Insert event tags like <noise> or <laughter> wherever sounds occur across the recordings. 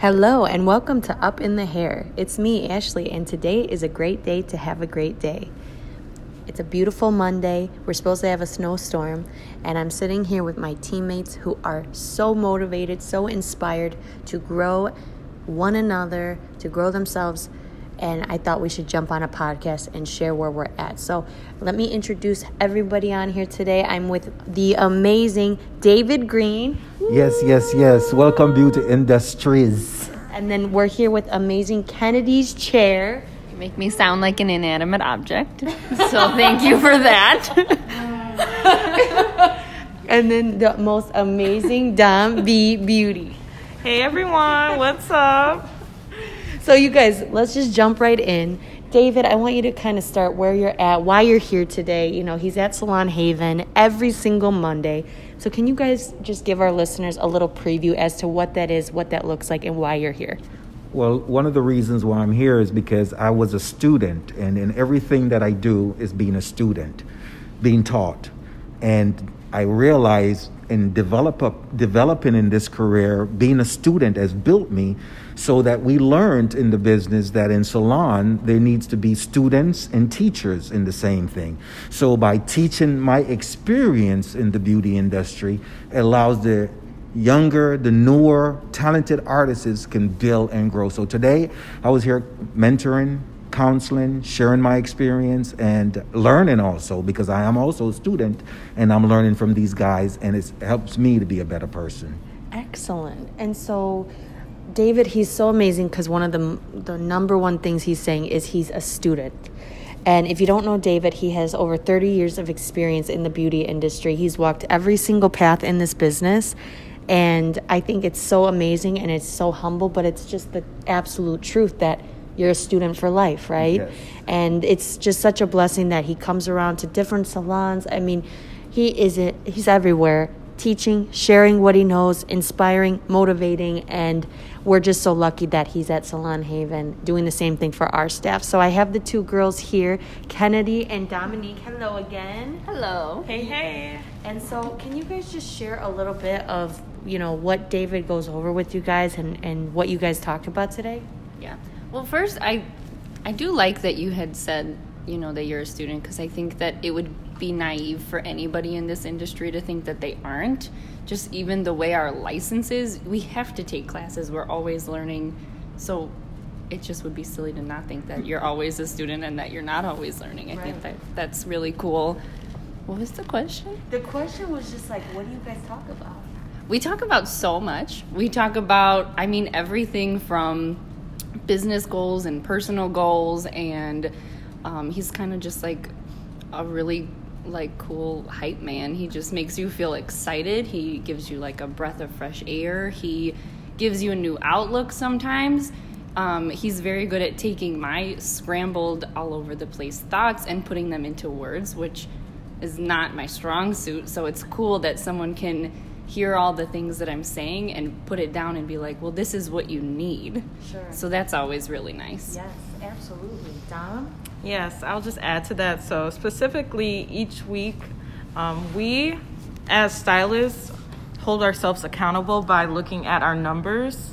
Hello and welcome to Up in the Hair. It's me, Ashley, and today is a great day to have a great day. It's a beautiful Monday. We're supposed to have a snowstorm, and I'm sitting here with my teammates who are so motivated, so inspired to grow one another, to grow themselves. And I thought we should jump on a podcast and share where we're at. So, let me introduce everybody on here today. I'm with the amazing David Green. Yes, yes, yes. Welcome, Beauty Industries. And then we're here with amazing Kennedy's Chair. You make me sound like an inanimate object. So thank you for that. <laughs> And then the most amazing Dom B Beauty. Hey everyone, what's up? So, you guys, let's just jump right in. David, I want you to kind of start where you're at, why you're here today. You know, he's at Salon Haven every single Monday. So, can you guys just give our listeners a little preview as to what that is, what that looks like, and why you're here? Well, one of the reasons why I'm here is because I was a student, and in everything that I do is being a student, being taught. And I realized in develop developing in this career, being a student has built me so that we learned in the business that in salon there needs to be students and teachers in the same thing. So by teaching my experience in the beauty industry allows the younger, the newer, talented artists can build and grow. So today I was here mentoring, counseling, sharing my experience, and learning also because I am also a student and I'm learning from these guys, and it helps me to be a better person. Excellent. And so, David, he's so amazing because one of the the number one things he's saying is he's a student. And if you don't know David, he has over 30 years of experience in the beauty industry. He's walked every single path in this business. And I think it's so amazing and it's so humble, but it's just the absolute truth that you're a student for life, right? Yes. And it's just such a blessing that he comes around to different salons. I mean, he is it he's everywhere teaching sharing what he knows inspiring motivating and we're just so lucky that he's at salon haven doing the same thing for our staff so i have the two girls here kennedy and dominique hello again Hello. Hey, hey. and so can you guys just share a little bit of you know what david goes over with you guys and and what you guys talked about today Yeah. Well, first, I I do like that you had said, you know, that you're a student because I think that it would be naive for anybody in this industry to think that they aren't. Just even the way our license is, we have to take classes. We're always learning. So it just would be silly to not think that you're always a student and that you're not always learning. I Right. think that that's really cool. What was the question? the question was just like what do you guys talk about We talk about so much. We talk about, I mean, everything from business goals and personal goals, and um, he's kind of just like a really like cool hype man. He just makes you feel excited. He gives you like a breath of fresh air. He gives you a new outlook sometimes. Um, he's very good at taking my scrambled all over the place thoughts and putting them into words, which is not my strong suit. So it's cool that someone can hear all the things that I'm saying and put it down and be like, well, this is what you need. Sure. So that's always really nice. yes absolutely dom Yes, I'll just add to that. So, specifically, each week, um, we as stylists hold ourselves accountable by looking at our numbers.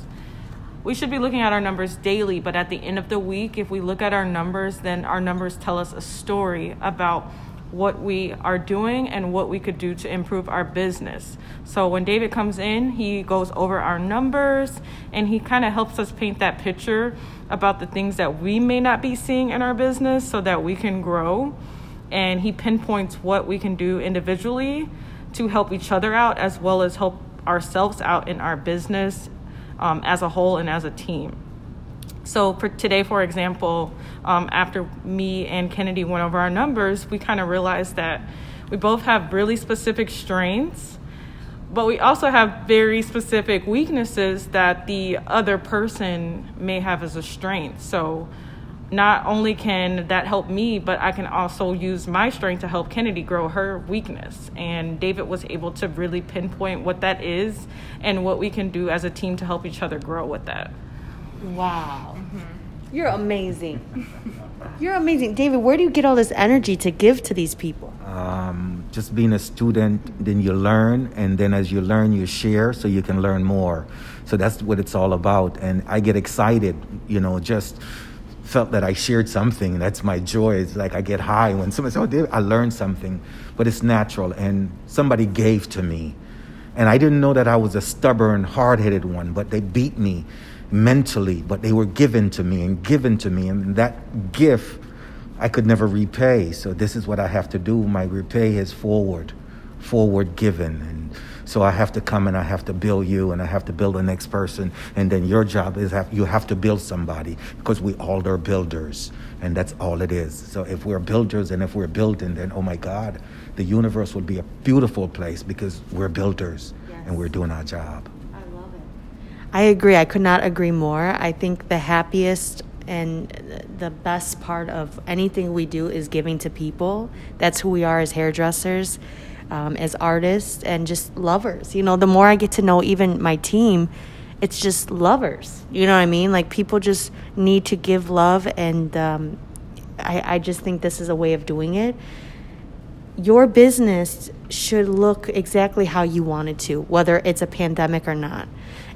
We should be looking at our numbers daily, but at the end of the week, if we look at our numbers, then our numbers tell us a story about what we are doing and what we could do to improve our business. So when David comes in, he goes over our numbers and he kind of helps us paint that picture about the things that we may not be seeing in our business so that we can grow. And he pinpoints what we can do individually to help each other out as well as help ourselves out in our business um, as a whole and as a team. So for today, for example, um, after me and Kennedy went over our numbers, we kind of realized that we both have really specific strengths, but we also have very specific weaknesses that the other person may have as a strength. So not only can that help me, but I can also use my strength to help Kennedy grow her weakness. And David was able to really pinpoint what that is and what we can do as a team to help each other grow with that. Wow. You're amazing. You're amazing. David, where do you get all this energy to give to these people? Um, just being a student, then you learn, and then as you learn, you share so you can learn more. So that's what it's all about. And I get excited, you know, just felt that I shared something. That's my joy. It's like I get high when somebody says, Oh, David, I learned something. But it's natural. And somebody gave to me. And I didn't know that I was a stubborn, hard headed one, but they beat me mentally, but they were given to me and given to me. And that gift I could never repay. So this is what I have to do. My repay is forward, forward given. And so I have to come and I have to build you and I have to build the next person. And then your job is have, you have to build somebody because we all are builders. And that's all it is. So if we're builders and if we're building, then oh my God, the universe will be a beautiful place because we're builders yes. and we're doing our job. I agree. I could not agree more. I think the happiest and the best part of anything we do is giving to people. That's who we are as hairdressers, um, as artists, and just lovers. You know, the more I get to know even my team, it's just lovers. You know what I mean? Like people just need to give love, and um, I, I just think this is a way of doing it your business should look exactly how you want it to, whether it's a pandemic or not.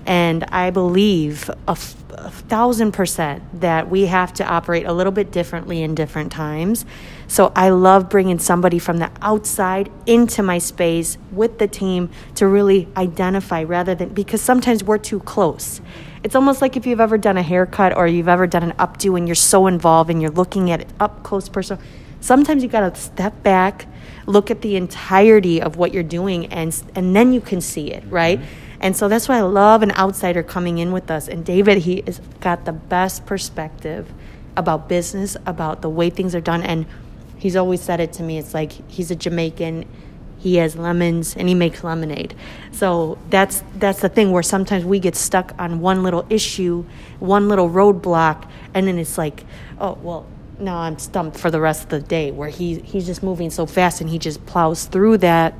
And I believe a, f- a thousand percent that we have to operate a little bit differently in different times. So I love bringing somebody from the outside into my space with the team to really identify rather than because sometimes we're too close. It's almost like if you've ever done a haircut or you've ever done an updo and you're so involved and you're looking at it up close personal. Sometimes you got to step back look at the entirety of what you're doing and and then you can see it right mm-hmm. And so that's why i love an outsider coming in with us. And david he has got the best perspective about business about the way things are done. And he's always said it to me it's like he's a jamaican he has lemons and he makes lemonade. So that's that's the thing where sometimes we get stuck on one little issue one little roadblock and then it's like oh well now I'm stumped for the rest of the day where he, he's just moving so fast and he just plows through that.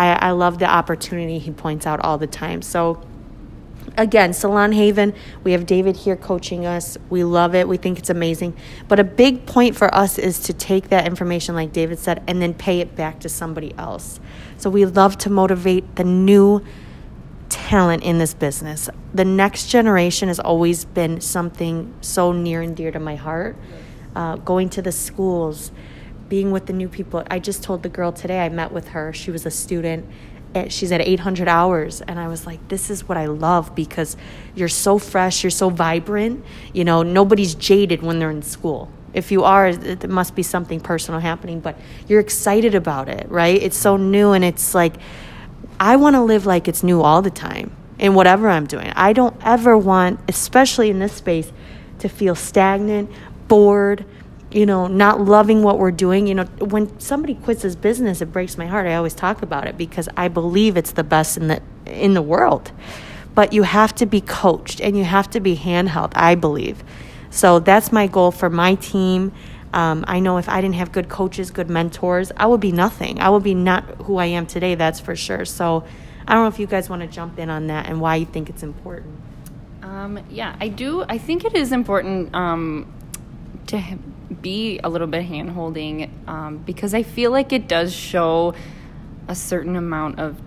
I, I love the opportunity he points out all the time. So, again, Salon Haven, we have David here coaching us. We love it. We think it's amazing. But a big point for us is to take that information, like David said, and then pay it back to somebody else. So, we love to motivate the new talent in this business. The next generation has always been something so near and dear to my heart uh, going to the schools, being with the new people. I just told the girl today, I met with her. She was a student. She's at 800 hours. And I was like, this is what I love because you're so fresh, you're so vibrant. You know, nobody's jaded when they're in school. If you are, it must be something personal happening, but you're excited about it, right? It's so new and it's like, I want to live like it's new all the time in whatever I'm doing. I don't ever want, especially in this space, to feel stagnant bored, you know, not loving what we're doing. You know, when somebody quits his business, it breaks my heart. I always talk about it because I believe it's the best in the in the world. But you have to be coached and you have to be handheld, I believe. So that's my goal for my team. Um, I know if I didn't have good coaches, good mentors, I would be nothing. I would be not who I am today, that's for sure. So I don't know if you guys want to jump in on that and why you think it's important. Um, yeah, I do. I think it is important um, to be a little bit hand holding um, because I feel like it does show a certain amount of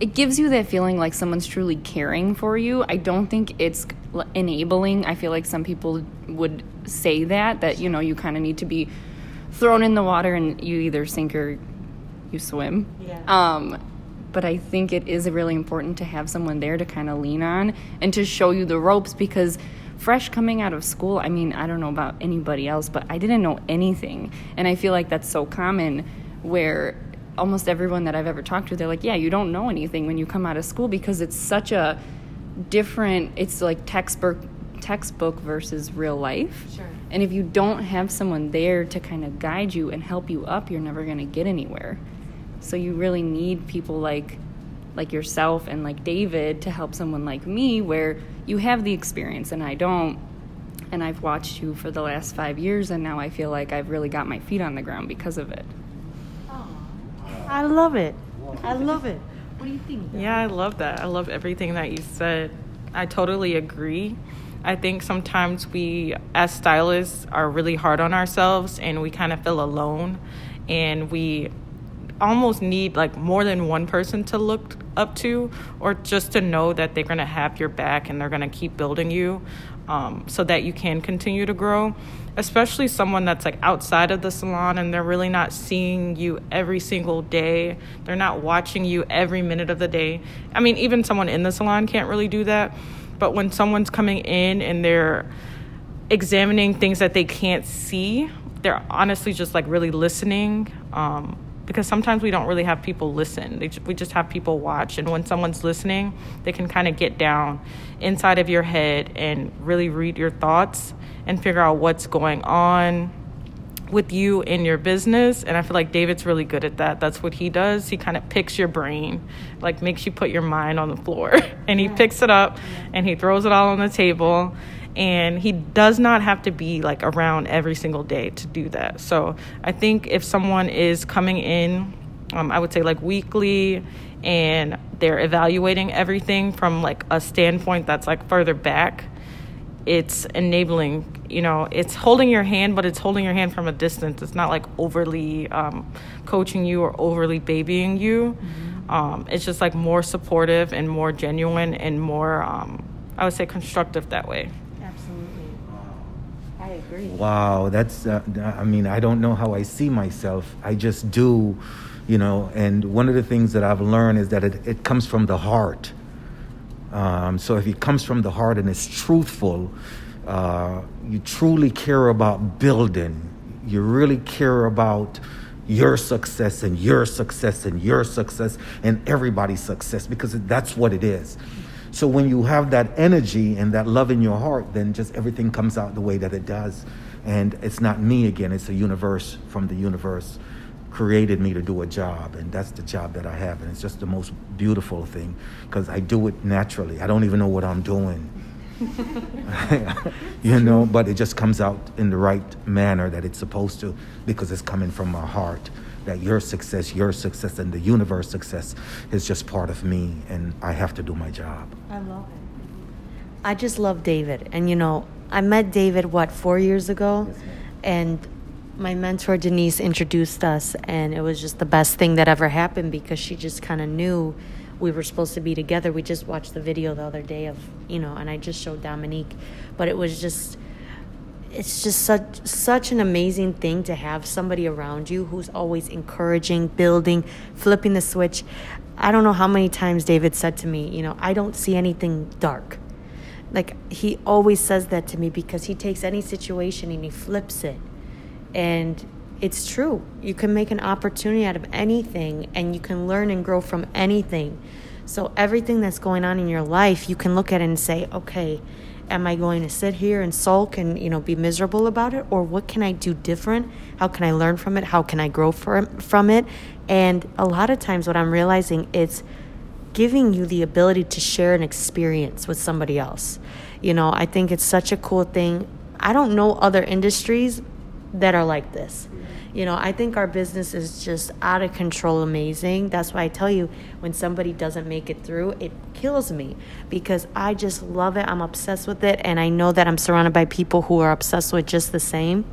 it gives you that feeling like someone's truly caring for you. I don't think it's enabling. I feel like some people would say that that you know you kind of need to be thrown in the water and you either sink or you swim. Yeah. Um, but I think it is really important to have someone there to kind of lean on and to show you the ropes because fresh coming out of school, I mean, I don't know about anybody else, but I didn't know anything. And I feel like that's so common where almost everyone that I've ever talked to, they're like, yeah, you don't know anything when you come out of school because it's such a different, it's like textbook textbook versus real life. Sure. And if you don't have someone there to kind of guide you and help you up, you're never going to get anywhere. So you really need people like like yourself and like David to help someone like me where you have the experience and I don't. And I've watched you for the last five years, and now I feel like I've really got my feet on the ground because of it. I love it. I love it. What do you think? Yeah, I love that. I love everything that you said. I totally agree. I think sometimes we, as stylists, are really hard on ourselves and we kind of feel alone and we almost need like more than one person to look up to or just to know that they're going to have your back and they're going to keep building you um, so that you can continue to grow. Especially someone that's like outside of the salon and they're really not seeing you every single day. They're not watching you every minute of the day. I mean even someone in the salon can't really do that but when someone's coming in and they're examining things that they can't see they're honestly just like really listening um, because sometimes we don't really have people listen. We just have people watch. And when someone's listening, they can kind of get down inside of your head and really read your thoughts and figure out what's going on with you in your business. And I feel like David's really good at that. That's what he does. He kind of picks your brain, like makes you put your mind on the floor. <laughs> and he picks it up and he throws it all on the table and he does not have to be like around every single day to do that. So I think if someone is coming in, um, I would say like weekly, and they're evaluating everything from like a standpoint that's like further back, it's enabling. You know, it's holding your hand, but it's holding your hand from a distance. It's not like overly um, coaching you or overly babying you. Mm-hmm. Um, it's just like more supportive and more genuine and more, um, I would say, constructive that way Wow, that's, uh, I mean, I don't know how I see myself. I just do, you know, and one of the things that I've learned is that it, it comes from the heart. Um, so if it comes from the heart and it's truthful, uh, you truly care about building, you really care about your success and your success and your success and everybody's success because that's what it is. So when you have that energy and that love in your heart, then just everything comes out the way that it does. And it's not me again, it's a universe from the universe created me to do a job and that's the job that I have and it's just the most beautiful thing because I do it naturally. I don't even know what I'm doing. <laughs> you know, but it just comes out in the right manner that it's supposed to because it's coming from my heart that your success, your success, and the universe success is just part of me, and I have to do my job. I love it. I just love David, and you know, I met David what four years ago, yes, and my mentor Denise introduced us, and it was just the best thing that ever happened because she just kind of knew we were supposed to be together. We just watched the video the other day of you know, and I just showed Dominique, but it was just it's just such such an amazing thing to have somebody around you who's always encouraging, building, flipping the switch. I don't know how many times David said to me, you know, I don't see anything dark. Like he always says that to me because he takes any situation and he flips it. And it's true. You can make an opportunity out of anything and you can learn and grow from anything. So everything that's going on in your life, you can look at it and say, okay, am I going to sit here and sulk and you know be miserable about it or what can I do different? How can I learn from it? How can I grow from from it? And a lot of times what I'm realizing is giving you the ability to share an experience with somebody else. You know, I think it's such a cool thing. I don't know other industries that are like this. You know, I think our business is just out of control amazing. That's why I tell you when somebody doesn't make it through, it kills me because I just love it. I'm obsessed with it. And I know that I'm surrounded by people who are obsessed with just the same.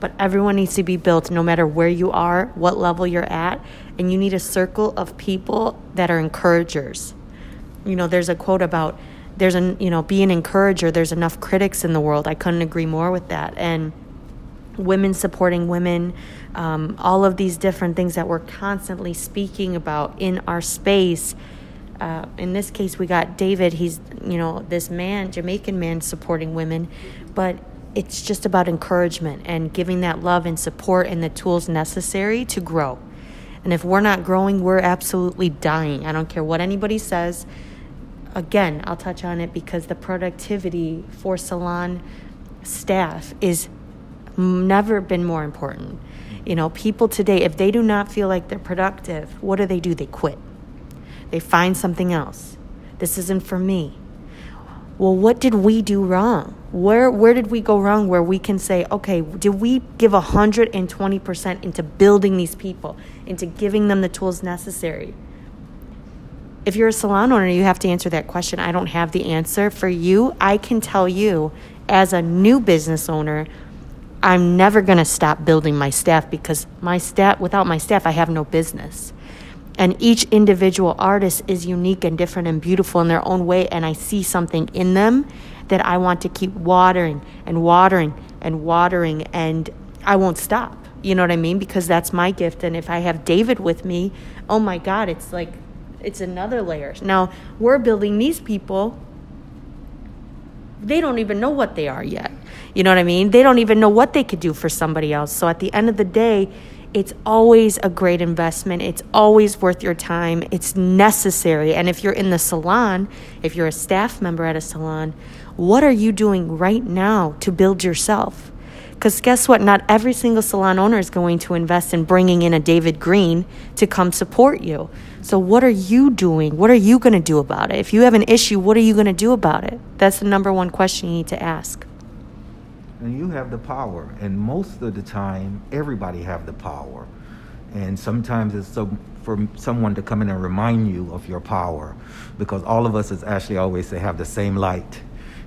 But everyone needs to be built no matter where you are, what level you're at. And you need a circle of people that are encouragers. You know, there's a quote about there's a, you know, be an encourager. There's enough critics in the world. I couldn't agree more with that. And, women supporting women, um, all of these different things that we're constantly speaking about in our space. Uh, in this case, we got David. He's, you know, this man, Jamaican man, supporting women, but it's just about encouragement and giving that love and support and the tools necessary to grow. And if we're not growing, we're absolutely dying. I don't care what anybody says. Again, I'll touch on it because the productivity for salon staff is never been more important. You know, people today, if they do not feel like they're productive, what do they do? They quit. They find something else. This isn't for me. Well, what did we do wrong? Where where did we go wrong where we can say, okay, did we give 120% into building these people, into giving them the tools necessary? If you're a salon owner, you have to answer that question. I don't have the answer for you. I can tell you as a new business owner I'm never going to stop building my staff because my staff without my staff I have no business. And each individual artist is unique and different and beautiful in their own way and I see something in them that I want to keep watering and watering and watering and I won't stop. You know what I mean? Because that's my gift and if I have David with me, oh my god, it's like it's another layer. Now, we're building these people they don't even know what they are yet. You know what I mean? They don't even know what they could do for somebody else. So at the end of the day, it's always a great investment. It's always worth your time. It's necessary. And if you're in the salon, if you're a staff member at a salon, what are you doing right now to build yourself? Because guess what? Not every single salon owner is going to invest in bringing in a David Green to come support you. So, what are you doing? What are you going to do about it? If you have an issue, what are you going to do about it? That's the number one question you need to ask. And you have the power, and most of the time, everybody have the power. And sometimes it's so for someone to come in and remind you of your power, because all of us, as Ashley always say, have the same light.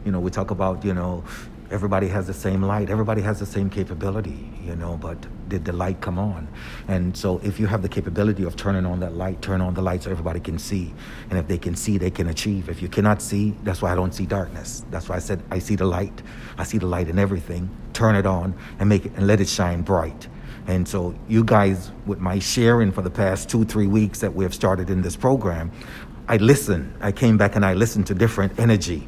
You know, we talk about you know everybody has the same light. Everybody has the same capability you know but did the light come on? And so if you have the capability of turning on that light turn on the light so everybody can see. And if they can see they can achieve. If you cannot see that's why i don't see darkness. That's why i said i see the light. I see the light in everything. Turn it on and make it and let it shine bright. And so you guys with my sharing for the past two three weeks that we have started in this program i listen. I came back and i listened to different energy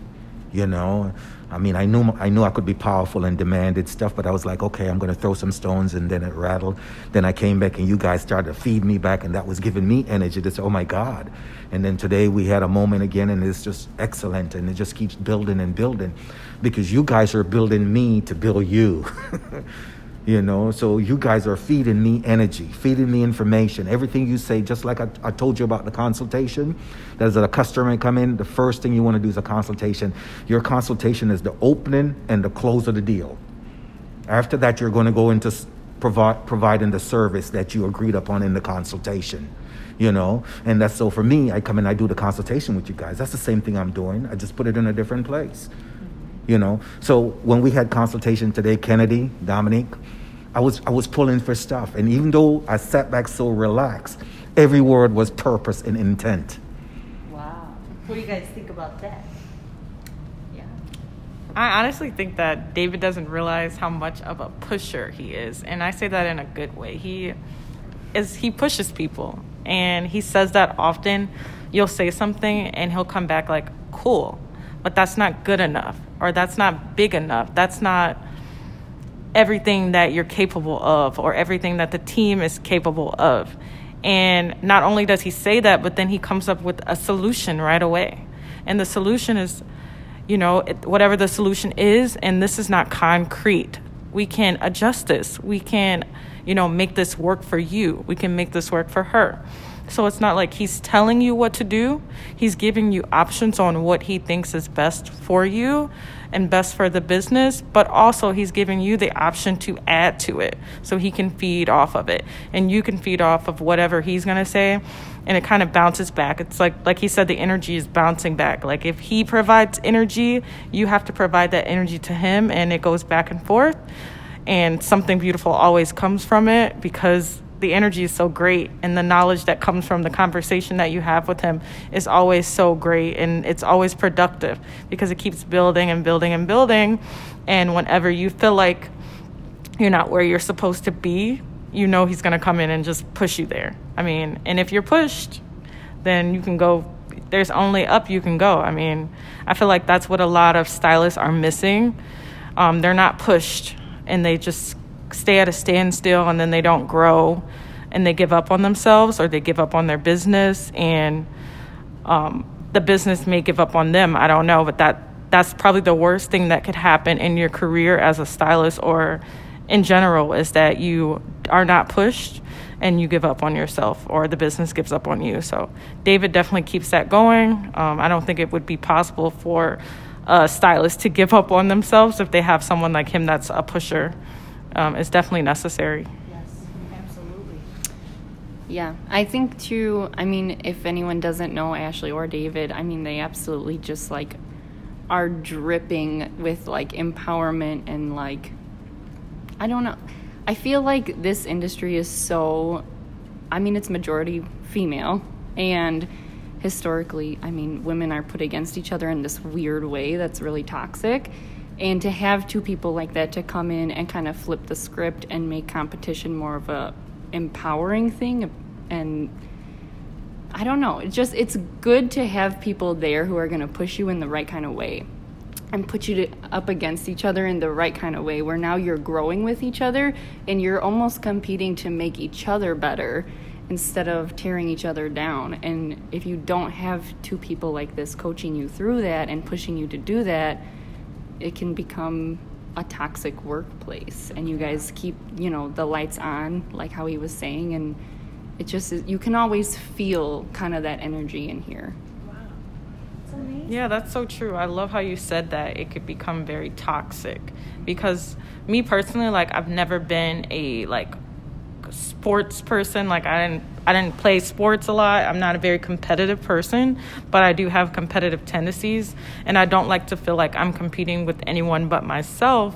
you know I mean, I knew I knew I could be powerful and demanded stuff, but I was like, okay, I'm going to throw some stones, and then it rattled. Then I came back, and you guys started to feed me back, and that was giving me energy to say, oh my God. And then today we had a moment again, and it's just excellent, and it just keeps building and building, because you guys are building me to build you. <laughs> you know? So you guys are feeding me energy feeding me information. Everything you say just like I, I, told you about the consultation there's a customer come in the first thing you want to do is a consultation. Your consultation is the opening and the close of the deal. After that you're going to go into providing the service that you agreed upon in the consultation you know? And that's so for me i come in i do the consultation with you guys. That's the same thing i'm doing. I just put it in a different place you know. So when we had consultation today, Kennedy, Dominique, I was I was pulling for stuff, and even though I sat back so relaxed, every word was purpose and intent. Wow, what do you guys think about that? Yeah, I honestly think that David doesn't realize how much of a pusher he is, and I say that in a good way. He is he pushes people, and he says that often. You'll say something, and he'll come back like, "Cool." But that's not good enough or that's not big enough. That's not everything that you're capable of or everything that the team is capable of. And not only does he say that, but then he comes up with a solution right away. And the solution is, you know, whatever the solution is, and this is not concrete. We can adjust this. We can, you know, make this work for you. We can make this work for her. So it's not like he's telling you what to do, he's giving you options on what he thinks is best for you and best for the business, but also he's giving you the option to add to it so he can feed off of it. And you can feed off of whatever he's going to say and it kind of bounces back. It's like like he said the energy is bouncing back. Like if he provides energy, you have to provide that energy to him and it goes back and forth. And something beautiful always comes from it because the energy is so great and the knowledge that comes from the conversation that you have with him is always so great and it's always productive because it keeps building and building and building. And whenever you feel like you're not where you're supposed to be you know he's going to come in and just push you there. I mean and if you're pushed then you can go there's only up you can go. I mean i feel like that's what a lot of stylists are missing. Um, they're not pushed and they just stay at a standstill and then they don't grow and they give up on themselves or they give up on their business and um, the business may give up on them. I don't know, but that that's probably the worst thing that could happen in your career as a stylist or in general is that you are not pushed and you give up on yourself or the business gives up on you. So David definitely keeps that going. Um, I don't think it would be possible for a stylist to give up on themselves if they have someone like him that's a pusher um, is definitely necessary. Yes, absolutely. Yeah, I think too. I mean, if anyone doesn't know Ashley or David, I mean, they absolutely just like are dripping with like empowerment and like I don't know. I feel like this industry is so, I mean, it's majority female. And historically, I mean, women are put against each other in this weird way that's really toxic. And to have two people like that to come in and kind of flip the script and make competition more of a empowering thing and I don't know. It's just it's good to have people there who are going to push you in the right kind of way and put you to, up against each other in the right kind of way where now you're growing with each other and you're almost competing to make each other better instead of tearing each other down. And if you don't have two people like this coaching you through that and pushing you to do that, it can become a toxic workplace and you guys keep, you know, the lights on like how he was saying and it just is, you can always feel kind of that energy in here. Wow. that's amazing! yeah, that's so true. I love how you said that it could become very toxic because me personally like I've never been a like sports person like I didn't I didn't play sports a lot. I'm not a very competitive person, but I do have competitive tendencies and I don't like to feel like I'm competing with anyone but myself.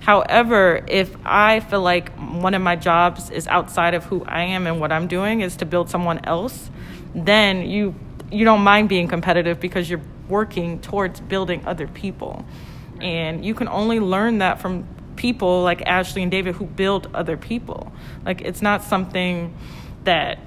However, if I feel like one of my jobs is outside of who I am and what I'm doing is to build someone else, then you you don't mind being competitive because you're working towards building other people. And you can only learn that from people like Ashley and David who build other people. Like it's not something that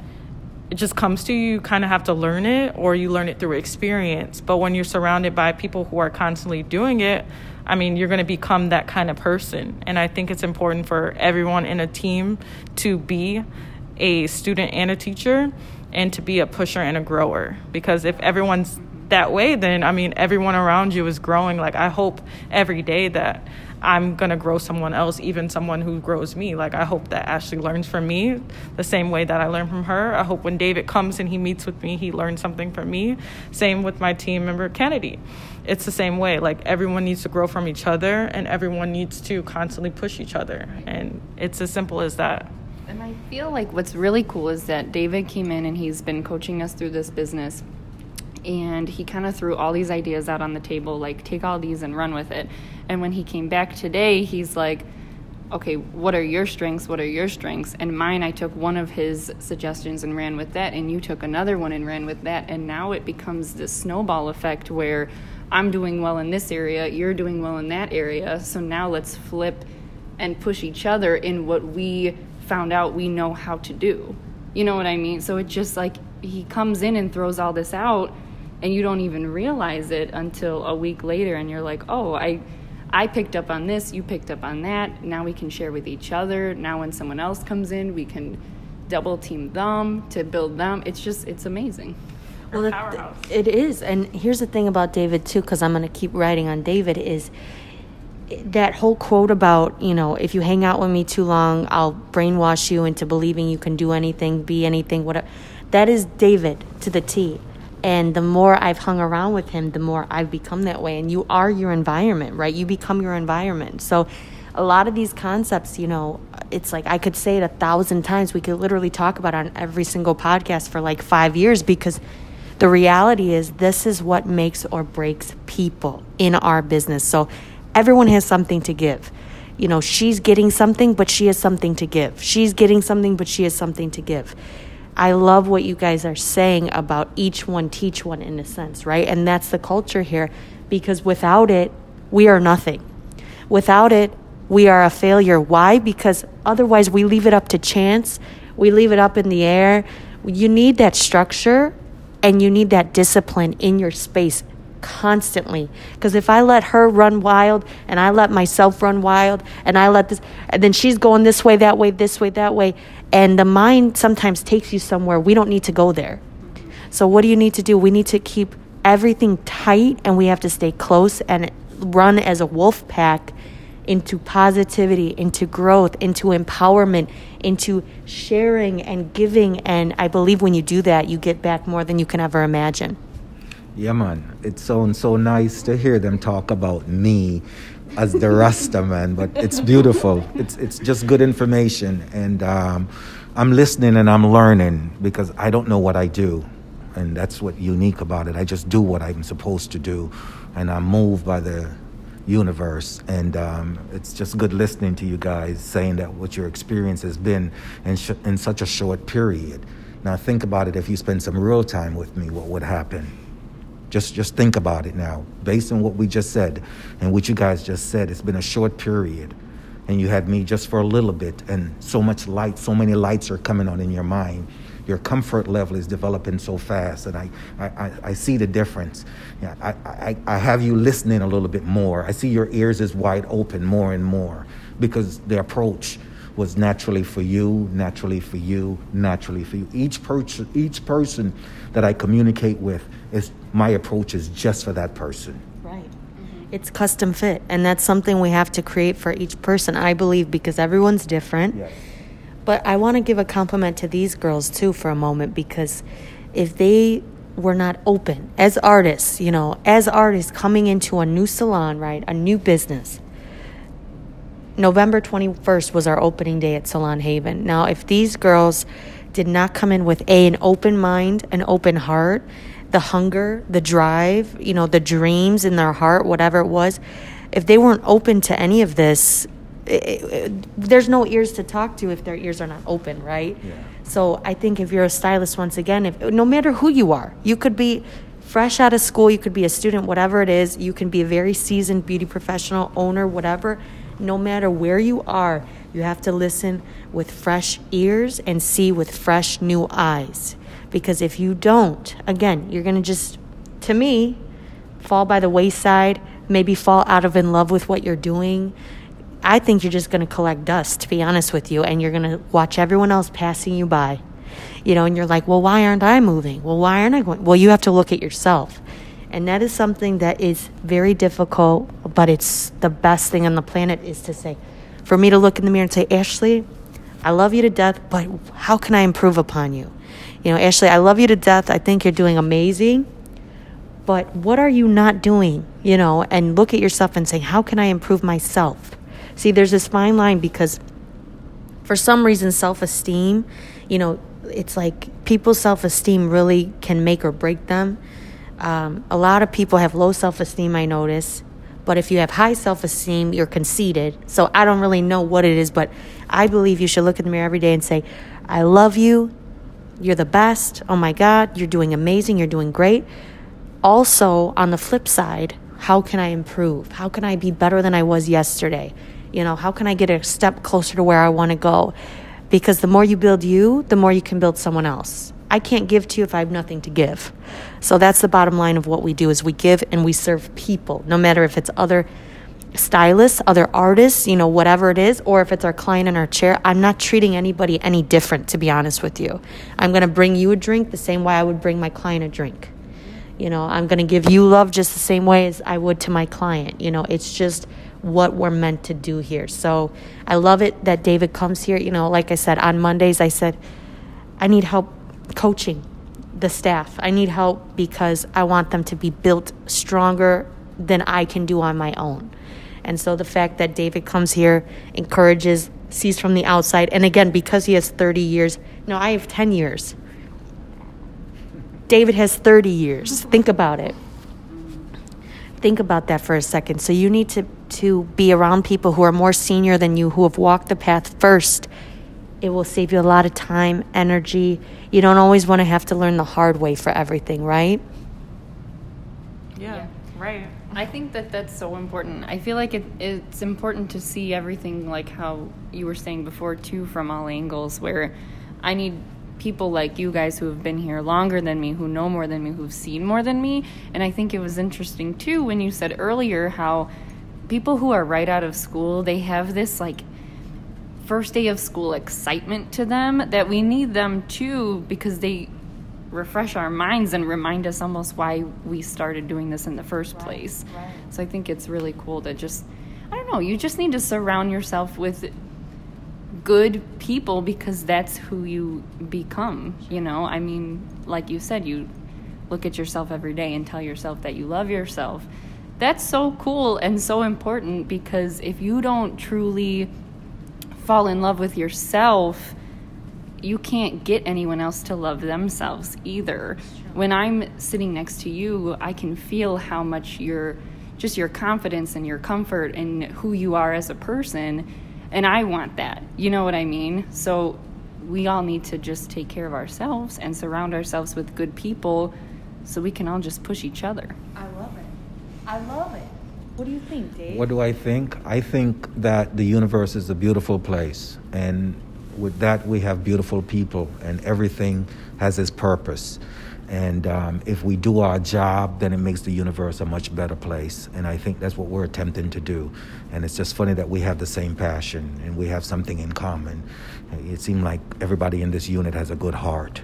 it just comes to you, you kind of have to learn it or you learn it through experience. But when you're surrounded by people who are constantly doing it, I mean, you're going to become that kind of person. And I think it's important for everyone in a team to be a student and a teacher and to be a pusher and a grower. Because if everyone's that way, then I mean, everyone around you is growing. Like, I hope every day that I'm gonna grow someone else, even someone who grows me. Like, I hope that Ashley learns from me the same way that I learn from her. I hope when David comes and he meets with me, he learns something from me. Same with my team member, Kennedy it's the same way. Like everyone needs to grow from each other and everyone needs to constantly push each other. And it's as simple as that. And I feel like what's really cool is that David came in and he's been coaching us through this business. And he kind of threw all these ideas out on the table, like, take all these and run with it. And when he came back today, he's like, okay, what are your strengths? What are your strengths? And mine, I took one of his suggestions and ran with that, and you took another one and ran with that. And now it becomes this snowball effect where I'm doing well in this area, you're doing well in that area. So now let's flip and push each other in what we found out we know how to do. You know what I mean? So it just like he comes in and throws all this out and you don't even realize it until a week later and you're like, "Oh, I I picked up on this, you picked up on that. Now we can share with each other. Now when someone else comes in, we can double team them to build them. It's just it's amazing well. It is, and here's the thing about David too, because I'm going to keep writing on David is eh, that whole quote about you know if you hang out with me too long, I'll brainwash you into believing you can do anything, be anything, whatever. That is David to the T. And the more I've hung around with him, the more I've become that way. And you are your environment, right? You become your environment. So a lot of these concepts, you know, it's like I could say it a thousand times. We could literally talk about it on every single podcast for like five years because the reality is, this is what makes or breaks people in our business. So everyone has something to give. You know, she's getting something, but she has something to give. She's getting something, but she has something to give. I love what you guys are saying about each one teach one in a sense, right? And that's the culture here because without it, we are nothing. Without it, we are a failure. Why? Because otherwise we leave it up to chance, we leave it up in the air. You need that structure and you need that discipline in your space constantly. Because if I let her run wild and I let myself run wild and I let this, and then she's going this way, that way, this way, that way, and the mind sometimes takes you somewhere we don't need to go there. So, what do you need to do? We need to keep everything tight and we have to stay close and run as a wolf pack into positivity, into growth, into empowerment, into sharing and giving. And I believe when you do that, you get back more than you can ever imagine. Yeah, man. It sounds so nice to hear them talk about me as the Rasta man, but it's beautiful. It's it's just good information, and um, I'm listening and I'm learning because I don't know what I do, and that's what unique about it. I just do what I'm supposed to do, and I'm moved by the universe. And um, it's just good listening to you guys saying that what your experience has been in, sh- in such a short period. Now, think about it if you spend some real time with me, what would happen? Just, just think about it now. Based on what we just said and what you guys just said, it's been a short period. And you had me just for a little bit, and so much light, so many lights are coming on in your mind your comfort level is developing so fast and I, I, I see the difference. Yeah, I, I, I have you listening a little bit more. I see your ears is wide open more and more because the approach was naturally for you, naturally for you, naturally for you. Each person, each person that I communicate with is my approach is just for that person. Right. Mm-hmm. It's custom fit, and that's something we have to create for each person. I believe because everyone's different. Yes. But I want to give a compliment to these girls too for a moment because if they were not open as artists, you know, as artists coming into a new salon, right, a new business. November 21st was our opening day at Salon Haven. Now, if these girls did not come in with a an open mind, an open heart, the hunger, the drive, you know, the dreams in their heart, whatever it was, if they weren't open to any of this, it, it, there's no ears to talk to if their ears are not open, right? Yeah. So I think if you're a stylist, once again, if no matter who you are, you could be fresh out of school, you could be a student, whatever it is, you can be a very seasoned beauty professional, owner, whatever. No matter where you are, you have to listen with fresh ears and see with fresh new eyes. Because if you don't, again, you're going to just, to me, fall by the wayside, maybe fall out of in love with what you're doing I think you're just going to collect dust, to be honest with you, and you're going to watch everyone else passing you by. You know, and you're like, well, why aren't I moving? Well, why aren't I going? Well, you have to look at yourself. And that is something that is very difficult, but it's the best thing on the planet is to say, for me to look in the mirror and say, Ashley, I love you to death, but how can I improve upon you? You know, Ashley, I love you to death. I think you're doing amazing, but what are you not doing? You know, and look at yourself and say, how can I improve myself? See, there's this fine line because for some reason, self esteem, you know, it's like people's self esteem really can make or break them. Um, a lot of people have low self esteem, I notice. But if you have high self esteem, you're conceited. So I don't really know what it is, but I believe you should look in the mirror every day and say, I love you. You're the best. Oh my God, you're doing amazing. You're doing great. Also, on the flip side, how can I improve? How can I be better than I was yesterday? You know, how can I get a step closer to where I want to go? Because the more you build you, the more you can build someone else. I can't give to you if I have nothing to give. So that's the bottom line of what we do is we give and we serve people, no matter if it's other stylists, other artists, you know, whatever it is, or if it's our client in our chair, I'm not treating anybody any different, to be honest with you. I'm going to bring you a drink the same way I would bring my client a drink. You know, I'm going to give you love just the same way as I would to my client. You know, it's just what we're meant to do here. So I love it that David comes here. You know, like I said, on Mondays, I said, I need help coaching the staff. I need help because I want them to be built stronger than I can do on my own. And so the fact that David comes here, encourages, sees from the outside, and again, because he has 30 years, no, I have 10 years. David has 30 years. Think about it think about that for a second. So you need to, to be around people who are more senior than you, who have walked the path first. It will save you a lot of time, energy. You don't always want to have to learn the hard way for everything, right? Yeah, yeah. right. I think that that's so important. I feel like it, it's important to see everything like how you were saying before too from all angles where I need people like you guys who have been here longer than me, who know more than me, who've seen more than me. And I think it was interesting too when you said earlier how people who are right out of school, they have this like first day of school excitement to them that we need them too because they refresh our minds and remind us almost why we started doing this in the first right, place. Right. So I think it's really cool to just I don't know, you just need to surround yourself with good people because that's who you become, you know? I mean, like you said, you look at yourself every day and tell yourself that you love yourself. That's so cool and so important because if you don't truly fall in love with yourself, you can't get anyone else to love themselves either. When I'm sitting next to you, I can feel how much you're just your confidence and your comfort and who you are as a person. And I want that. You know what I mean? So we all need to just take care of ourselves and surround ourselves with good people so we can all just push each other. I love it. I love it. What do you think, Dave? What do I think? I think that the universe is a beautiful place, and with that, we have beautiful people, and everything has its purpose. And um, if we do our job, then it makes the universe a much better place. And I think that's what we're attempting to do. And it's just funny that we have the same passion and we have something in common. It seemed like everybody in this unit has a good heart.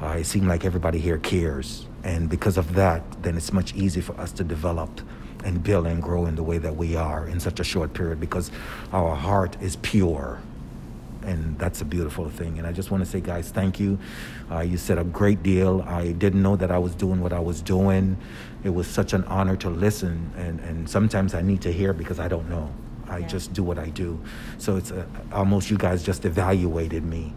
Uh, it seemed like everybody here cares. And because of that, then it's much easier for us to develop and build and grow in the way that we are in such a short period because our heart is pure and that's a beautiful thing. And I just want to say, guys, thank you. Uh, you said a great deal. I didn't know that I was doing what I was doing. It was such an honor to listen, and, and sometimes I need to hear because I don't know. I yeah. just do what I do. So it's a, almost you guys just evaluated me.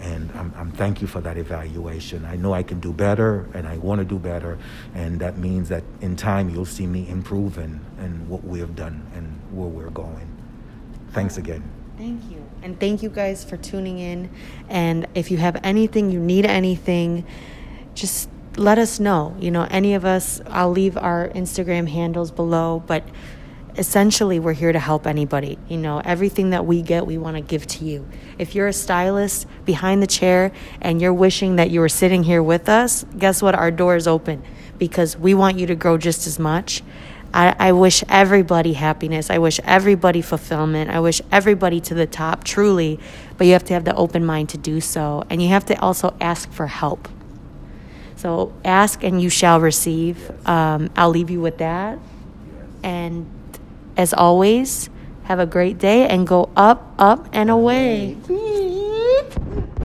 And I'm, I'm thank you for that evaluation. I know I can do better, and I want to do better, and that means that in time you'll see me improving in what we have done and where we're going. Thanks again. Thank you. And thank you guys for tuning in. And if you have anything, you need anything, just let us know. You know, any of us, I'll leave our Instagram handles below, but essentially we're here to help anybody. You know, everything that we get, we want to give to you. If you're a stylist behind the chair and you're wishing that you were sitting here with us, guess what? Our door is open because we want you to grow just as much I, I wish everybody happiness. I wish everybody fulfillment. I wish everybody to the top, truly. But you have to have the open mind to do so. And you have to also ask for help. So ask and you shall receive. Um, I'll leave you with that. And as always, have a great day and go up, up, and away. <laughs>